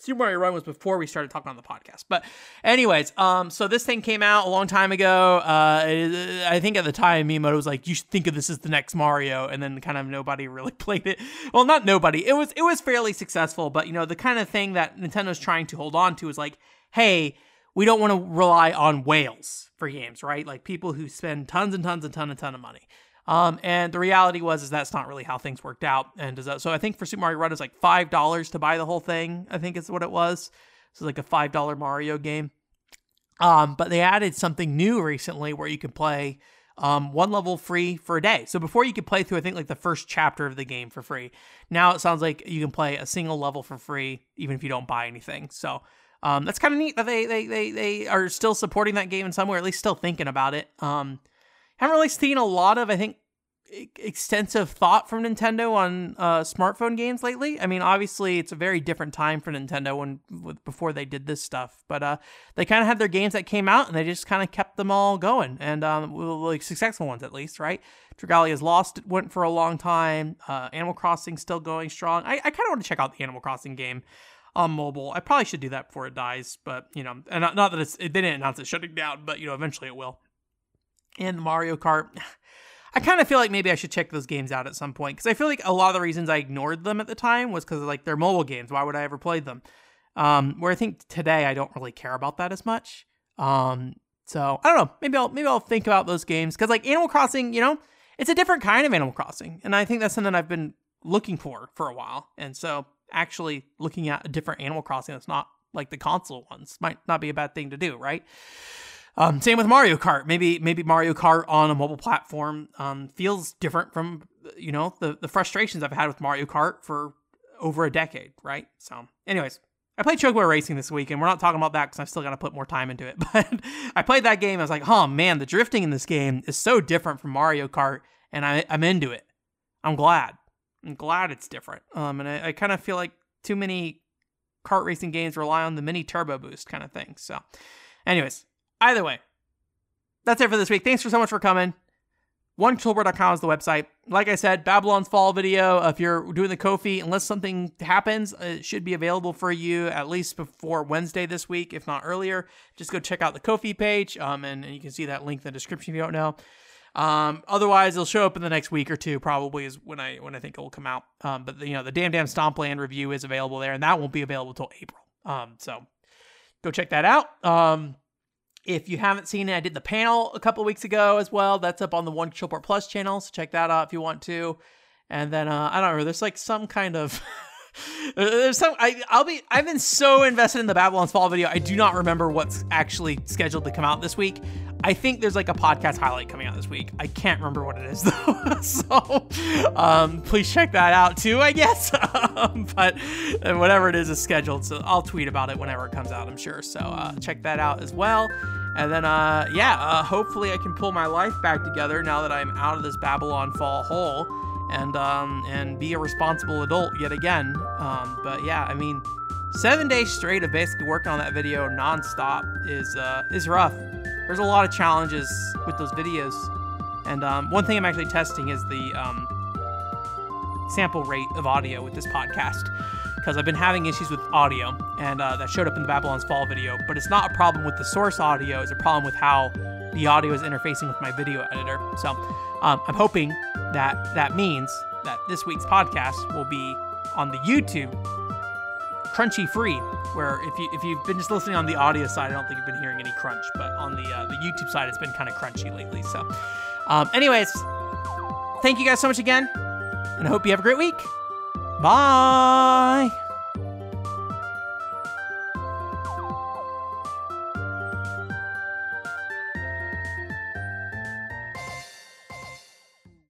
Super Mario Run was before we started talking on the podcast. But, anyways, um, so this thing came out a long time ago. Uh, I think at the time Miyamoto was like, "You should think of this as the next Mario," and then kind of nobody (laughs) really played it. Well, not nobody. It was it was fairly successful, but you know the kind of thing that Nintendo's trying to hold on to is like, hey, we don't want to rely on whales for games, right? Like people who spend tons and tons and ton and ton of money. Um, and the reality was is that's not really how things worked out. And that, so I think for Super Mario Run, it's like five dollars to buy the whole thing. I think is what it was. So like a five dollar Mario game. Um, but they added something new recently where you can play um, one level free for a day. So before you could play through, I think like the first chapter of the game for free. Now it sounds like you can play a single level for free, even if you don't buy anything. So um, that's kind of neat that they, they they they are still supporting that game in some way, or at least still thinking about it. Um, haven't really seen a lot of, I think, extensive thought from Nintendo on uh, smartphone games lately. I mean, obviously, it's a very different time for Nintendo when before they did this stuff, but uh, they kind of had their games that came out and they just kind of kept them all going, and um, like successful ones at least, right? Dragalia's Lost went for a long time. Uh, Animal Crossing still going strong. I, I kind of want to check out the Animal Crossing game on mobile. I probably should do that before it dies, but you know, and not, not that it's it, they didn't announce it shutting down, but you know, eventually it will and Mario Kart. (sighs) I kind of feel like maybe I should check those games out at some point because I feel like a lot of the reasons I ignored them at the time was because like they're mobile games. Why would I ever play them? Um, where I think today I don't really care about that as much. Um, so I don't know. Maybe I'll maybe I'll think about those games because like Animal Crossing, you know, it's a different kind of Animal Crossing, and I think that's something I've been looking for for a while. And so actually looking at a different Animal Crossing that's not like the console ones might not be a bad thing to do, right? Um, same with Mario Kart. Maybe maybe Mario Kart on a mobile platform um, feels different from you know the the frustrations I've had with Mario Kart for over a decade, right? So, anyways, I played Chocobo Racing this week, and we're not talking about that because I've still got to put more time into it. (laughs) But I played that game. I was like, oh man, the drifting in this game is so different from Mario Kart, and I, I'm into it. I'm glad. I'm glad it's different. Um, and I, I kind of feel like too many kart racing games rely on the mini turbo boost kind of thing. So, anyways, Either way, that's it for this week. Thanks for so much for coming. OneController.com is the website. Like I said, Babylon's Fall video. If you're doing the Ko-fi, unless something happens, it should be available for you at least before Wednesday this week, if not earlier. Just go check out the Ko-fi page, um, and, and you can see that link in the description if you don't know. Um, otherwise, it'll show up in the next week or two. Probably is when I when I think it will come out. Um, but the, you know the Damn Damn Stompland review is available there, and that won't be available until April. Um, so go check that out. Um, if you haven't seen it, I did the panel a couple weeks ago as well. That's up on the One Chillport Plus channel, so check that out if you want to. And then uh, I don't know, there's like some kind of (laughs) there's some I I'll be I've been so invested in the Babylon's Fall video. I do not remember what's actually scheduled to come out this week. I think there's like a podcast highlight coming out this week. I can't remember what it is (laughs) though. so um, please check that out too, I guess. (laughs) Um, but uh, whatever it is is scheduled. So I'll tweet about it whenever it comes out, I'm sure. So uh, check that out as well. And then, uh, yeah, uh, hopefully I can pull my life back together now that I'm out of this Babylon Fall hole and um, and be a responsible adult yet again. Um, but yeah, I mean, seven days straight of basically working on that video nonstop is uh, is rough. There's a lot of challenges with those videos, and um, one thing I'm actually testing is the um, sample rate of audio with this podcast because I've been having issues with audio, and uh, that showed up in the Babylon's Fall video. But it's not a problem with the source audio; it's a problem with how the audio is interfacing with my video editor. So um, I'm hoping that that means that this week's podcast will be on the YouTube crunchy free where if you if you've been just listening on the audio side i don't think you've been hearing any crunch but on the uh, the youtube side it's been kind of crunchy lately so. Um, anyways thank you guys so much again and i hope you have a great week. Bye